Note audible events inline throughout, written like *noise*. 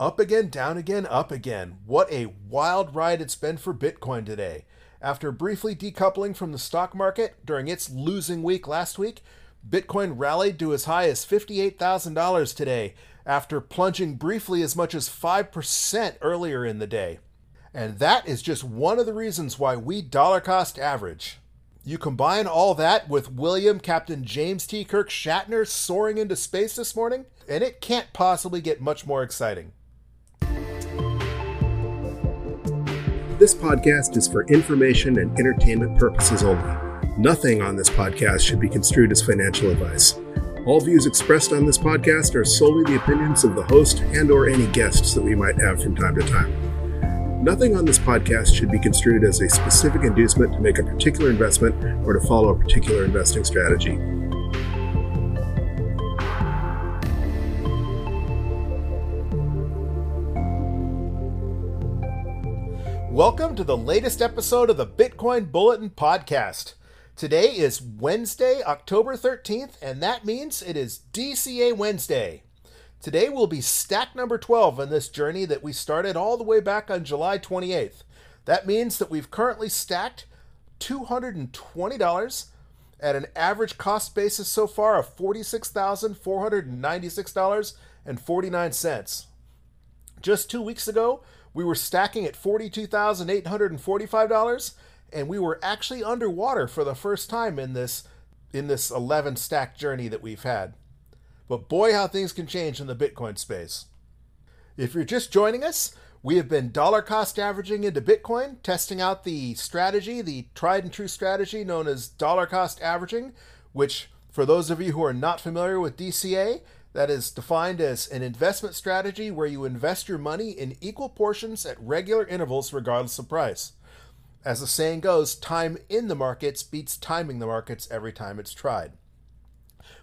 Up again, down again, up again. What a wild ride it's been for Bitcoin today. After briefly decoupling from the stock market during its losing week last week, Bitcoin rallied to as high as $58,000 today after plunging briefly as much as 5% earlier in the day. And that is just one of the reasons why we dollar cost average. You combine all that with William Captain James T. Kirk Shatner soaring into space this morning, and it can't possibly get much more exciting. This podcast is for information and entertainment purposes only. Nothing on this podcast should be construed as financial advice. All views expressed on this podcast are solely the opinions of the host and or any guests that we might have from time to time. Nothing on this podcast should be construed as a specific inducement to make a particular investment or to follow a particular investing strategy. Welcome to the latest episode of the Bitcoin Bulletin Podcast. Today is Wednesday, October 13th, and that means it is DCA Wednesday. Today will be stack number 12 in this journey that we started all the way back on July 28th. That means that we've currently stacked $220 at an average cost basis so far of $46,496.49. Just two weeks ago, we were stacking at $42,845 and we were actually underwater for the first time in this in this 11 stack journey that we've had. But boy how things can change in the Bitcoin space. If you're just joining us, we have been dollar cost averaging into Bitcoin, testing out the strategy, the tried and true strategy known as dollar cost averaging, which for those of you who are not familiar with DCA, that is defined as an investment strategy where you invest your money in equal portions at regular intervals regardless of price. As the saying goes, time in the markets beats timing the markets every time it's tried.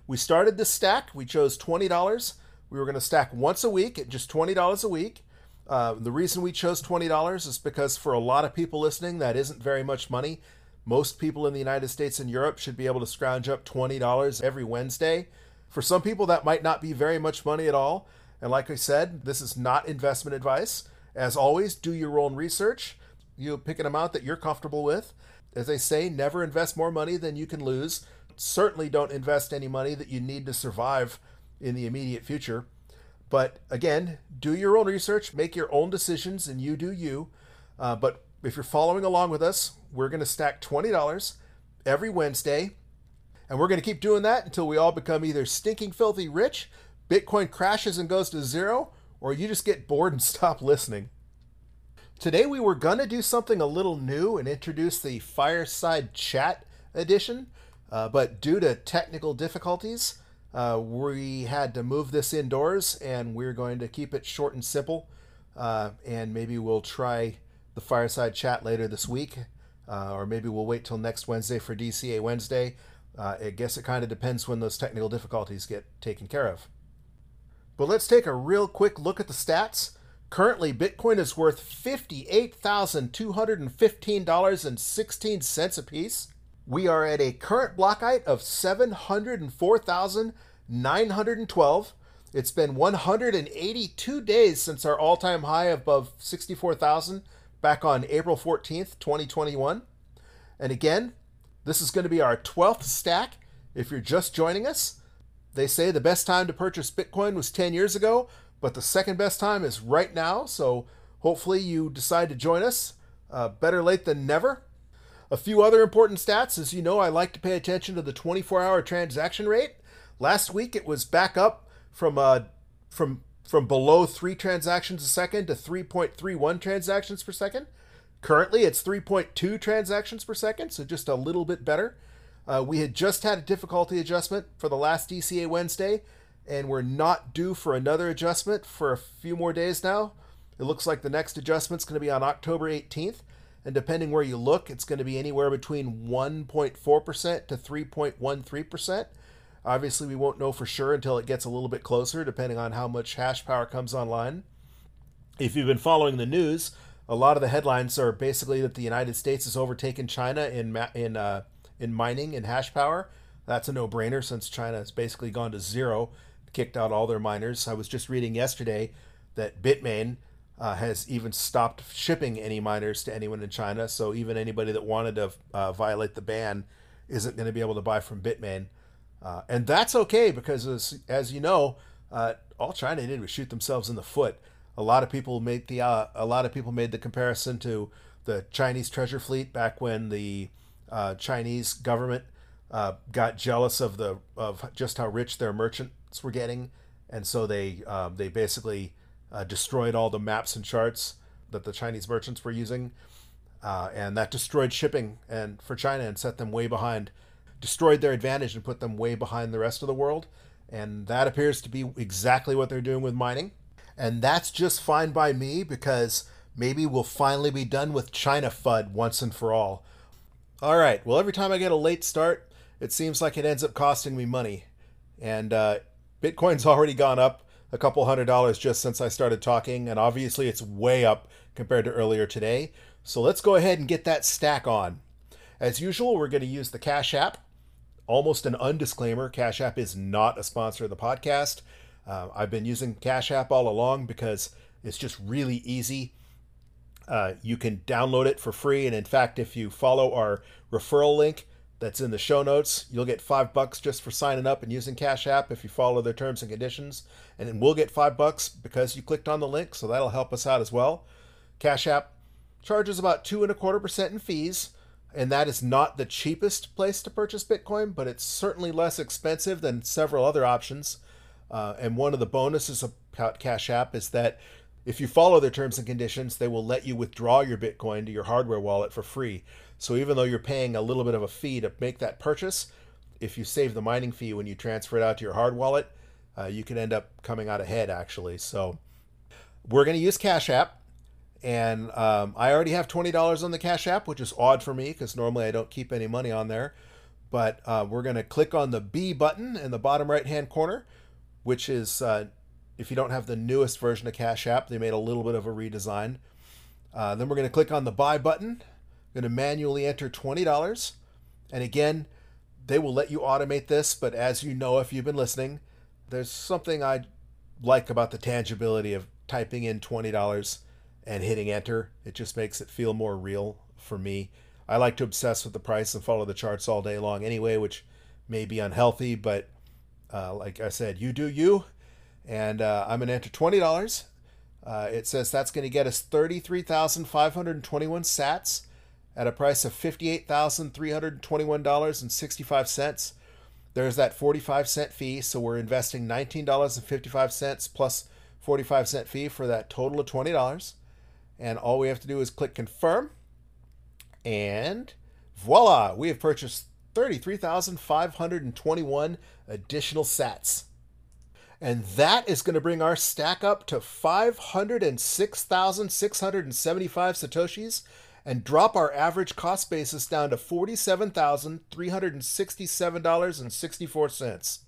We started this stack. We chose $20. We were going to stack once a week at just $20 a week. Uh, the reason we chose $20 is because for a lot of people listening, that isn't very much money. Most people in the United States and Europe should be able to scrounge up $20 every Wednesday. For some people, that might not be very much money at all. And like I said, this is not investment advice. As always, do your own research you pick an amount that you're comfortable with. As they say, never invest more money than you can lose. Certainly don't invest any money that you need to survive in the immediate future. But again, do your own research, make your own decisions, and you do you. Uh, but if you're following along with us, we're going to stack $20 every Wednesday. And we're going to keep doing that until we all become either stinking filthy rich, Bitcoin crashes and goes to zero, or you just get bored and *laughs* stop listening. Today we were going to do something a little new and introduce the Fireside Chat edition, uh, but due to technical difficulties, uh, we had to move this indoors and we're going to keep it short and simple. Uh, and maybe we'll try the Fireside Chat later this week, uh, or maybe we'll wait till next Wednesday for DCA Wednesday. Uh, I guess it kind of depends when those technical difficulties get taken care of. But let's take a real quick look at the stats. Currently, Bitcoin is worth $58,215.16 apiece. We are at a current block height of 704,912. It's been 182 days since our all time high above 64,000 back on April 14th, 2021. And again, this is going to be our 12th stack. If you're just joining us, they say the best time to purchase Bitcoin was 10 years ago. But the second best time is right now, so hopefully you decide to join us. Uh, better late than never. A few other important stats. As you know, I like to pay attention to the 24 hour transaction rate. Last week it was back up from uh, from from below three transactions a second to 3.31 transactions per second. Currently, it's 3.2 transactions per second, so just a little bit better. Uh, we had just had a difficulty adjustment for the last DCA Wednesday, and we're not due for another adjustment for a few more days now. It looks like the next adjustment's going to be on October 18th, and depending where you look, it's going to be anywhere between 1.4% to 3.13%. Obviously, we won't know for sure until it gets a little bit closer, depending on how much hash power comes online. If you've been following the news, a lot of the headlines are basically that the United States has overtaken China in in uh, in mining and hash power. That's a no-brainer since China has basically gone to zero kicked out all their miners. I was just reading yesterday that Bitmain uh, has even stopped shipping any miners to anyone in China. So even anybody that wanted to uh, violate the ban isn't going to be able to buy from Bitmain. Uh, and that's okay because, as, as you know, uh, all China did was shoot themselves in the foot. A lot of people made the uh, a lot of people made the comparison to the Chinese treasure fleet back when the uh, Chinese government got jealous of the of just how rich their merchants were getting, and so they um, they basically uh, destroyed all the maps and charts that the Chinese merchants were using, uh, and that destroyed shipping and for China and set them way behind, destroyed their advantage and put them way behind the rest of the world. And that appears to be exactly what they're doing with mining, and that's just fine by me because maybe we'll finally be done with China FUD once and for all. All right. Well, every time I get a late start, it seems like it ends up costing me money, and uh, Bitcoin's *laughs* already gone up a couple hundred dollars just since I started talking, and obviously it's way up compared to earlier today. So let's go ahead and get that stack on. As usual, we're going to use the Cash App. Almost an undisclaimer Cash App is not a sponsor of the podcast. Uh, I've been using Cash App all along because it's just really easy. Uh, you can download it for free, and in fact, if you follow our referral link, that's in the show notes. You'll get five bucks just for signing up and using Cash App if you follow their terms and conditions. And then we'll get five bucks because you clicked on the link, so that'll help us out as well. Cash App charges about two and a quarter percent in fees, and that is not the cheapest place to purchase Bitcoin, but it's certainly less expensive than several other options. Uh, and one of the bonuses about Cash App is that if you follow their terms and conditions, they will let you withdraw your Bitcoin to your hardware wallet for free. So even though you're paying a little bit of a fee to make that purchase, if you save the mining fee when you transfer it out to your hard wallet, uh, you can end up coming out ahead actually. So we're going to use Cash App. And um, I already have $20 on the Cash App, which is odd for me because normally I don't keep any money on there. But uh, we're going to click on the B button in the bottom right hand corner, which is, uh, if you don't have the newest version of Cash App, they made a little bit of a redesign. Uh, then we're going to click on the Buy button going to manually enter $20. And again, they will let you automate this, but as you know, if you've been listening, there's something I like about the tangibility of typing in $20 and hitting enter. It just makes it feel more real for me. I like to obsess with the price and follow the charts all day long anyway, which may be unhealthy, but uh, like I said, you do you. And uh, I'm going to enter $20. Uh, it says that's going to get us 33,521 sats at a price of $58,321.65. There's that 45 cent fee, so we're investing $19.55 plus 45 cent fee for that total of $20. And all we have to do is click confirm. And voila, we have purchased 33,521 additional sats. And that is going to bring our stack up to 506,675 Satoshis and drop our average cost basis down to $47,367.64.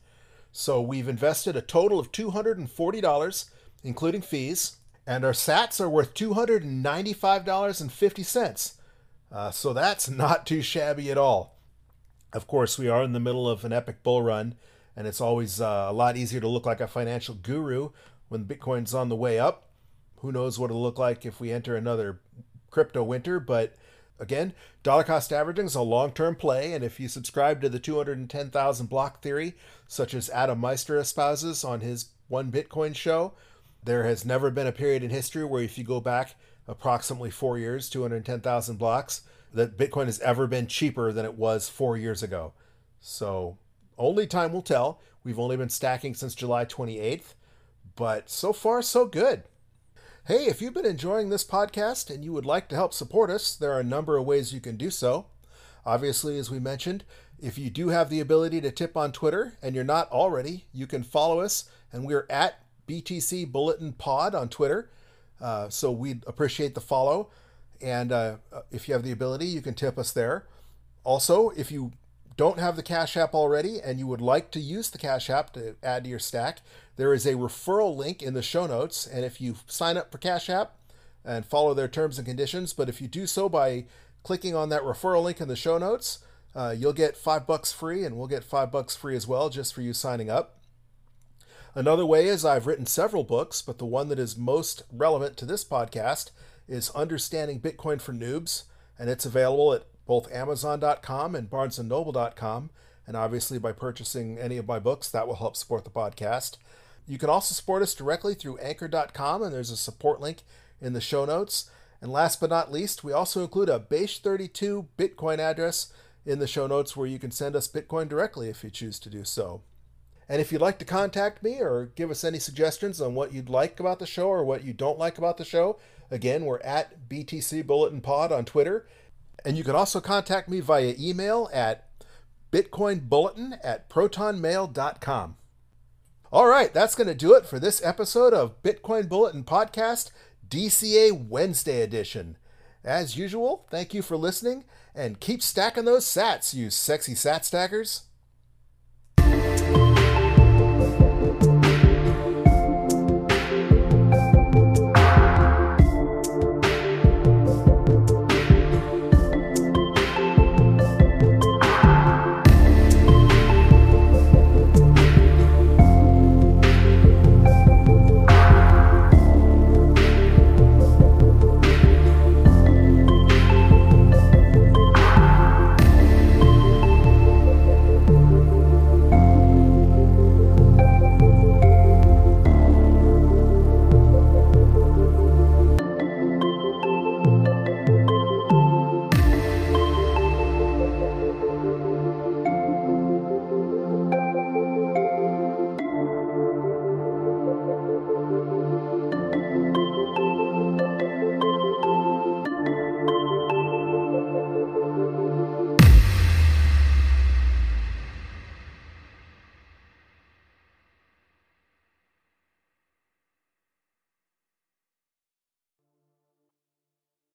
So we've invested a total of $240, including fees, and our sats are worth $295.50. Uh, so that's *laughs* not too shabby at all. Of course, we are in the middle of an epic bull run, and it's always uh, a lot easier to look like a financial guru when Bitcoin's on the way up. Who knows what it'll look like if we enter another crypto winter, but again, dollar cost averaging is a long term play. And if you subscribe to the 210,000 block theory, such as Adam Meister espouses on his One Bitcoin show, there has never been a period in history where, if you go back approximately four years, 210,000 blocks, that Bitcoin has ever been cheaper than it was four years ago. So only time will tell. We've only been stacking since July 28th, but so far, so good. Hey, if you've been enjoying this podcast and you would like to help support us, there are a number of ways you can do so. Obviously, as we mentioned, if you do have the ability to tip on Twitter and you're not already, you can follow us, and we're at BTC Bulletin Pod on Twitter. Uh, so we'd appreciate the follow. And uh, if you have the ability, you can tip us there. Also, if you don't have the Cash App already and you would like to use the Cash App to add to your stack, there is a referral link in the show notes, and if you sign up for Cash App and follow their terms and conditions, but if you do so by clicking on that referral link in the show notes, uh, you'll get five bucks free, and we'll get five bucks free as well just for you signing up. Another way is I've written several books, but the one that is most relevant to this podcast is Understanding Bitcoin for Noobs, and it's available at both Amazon.com and BarnesandNoble.com. And obviously, by purchasing any of my books, that will help support the podcast. You can also support us directly through Anchor.com, and there's a support link in the show notes. And last but not least, we also include a Base32 Bitcoin address in the show notes where you can send us Bitcoin directly if you choose to do so. And if you'd like to contact me or give us any suggestions on what you'd like about the show or what you don't like about the show, again, we're at BTC Bulletin Pod on Twitter. And you can also contact me via email at bitcoinbulletin at protonmail.com. All right, that's going to do it for this episode of Bitcoin Bulletin Podcast, DCA Wednesday edition. As usual, thank you for listening and keep stacking those sats, you sexy sat stackers.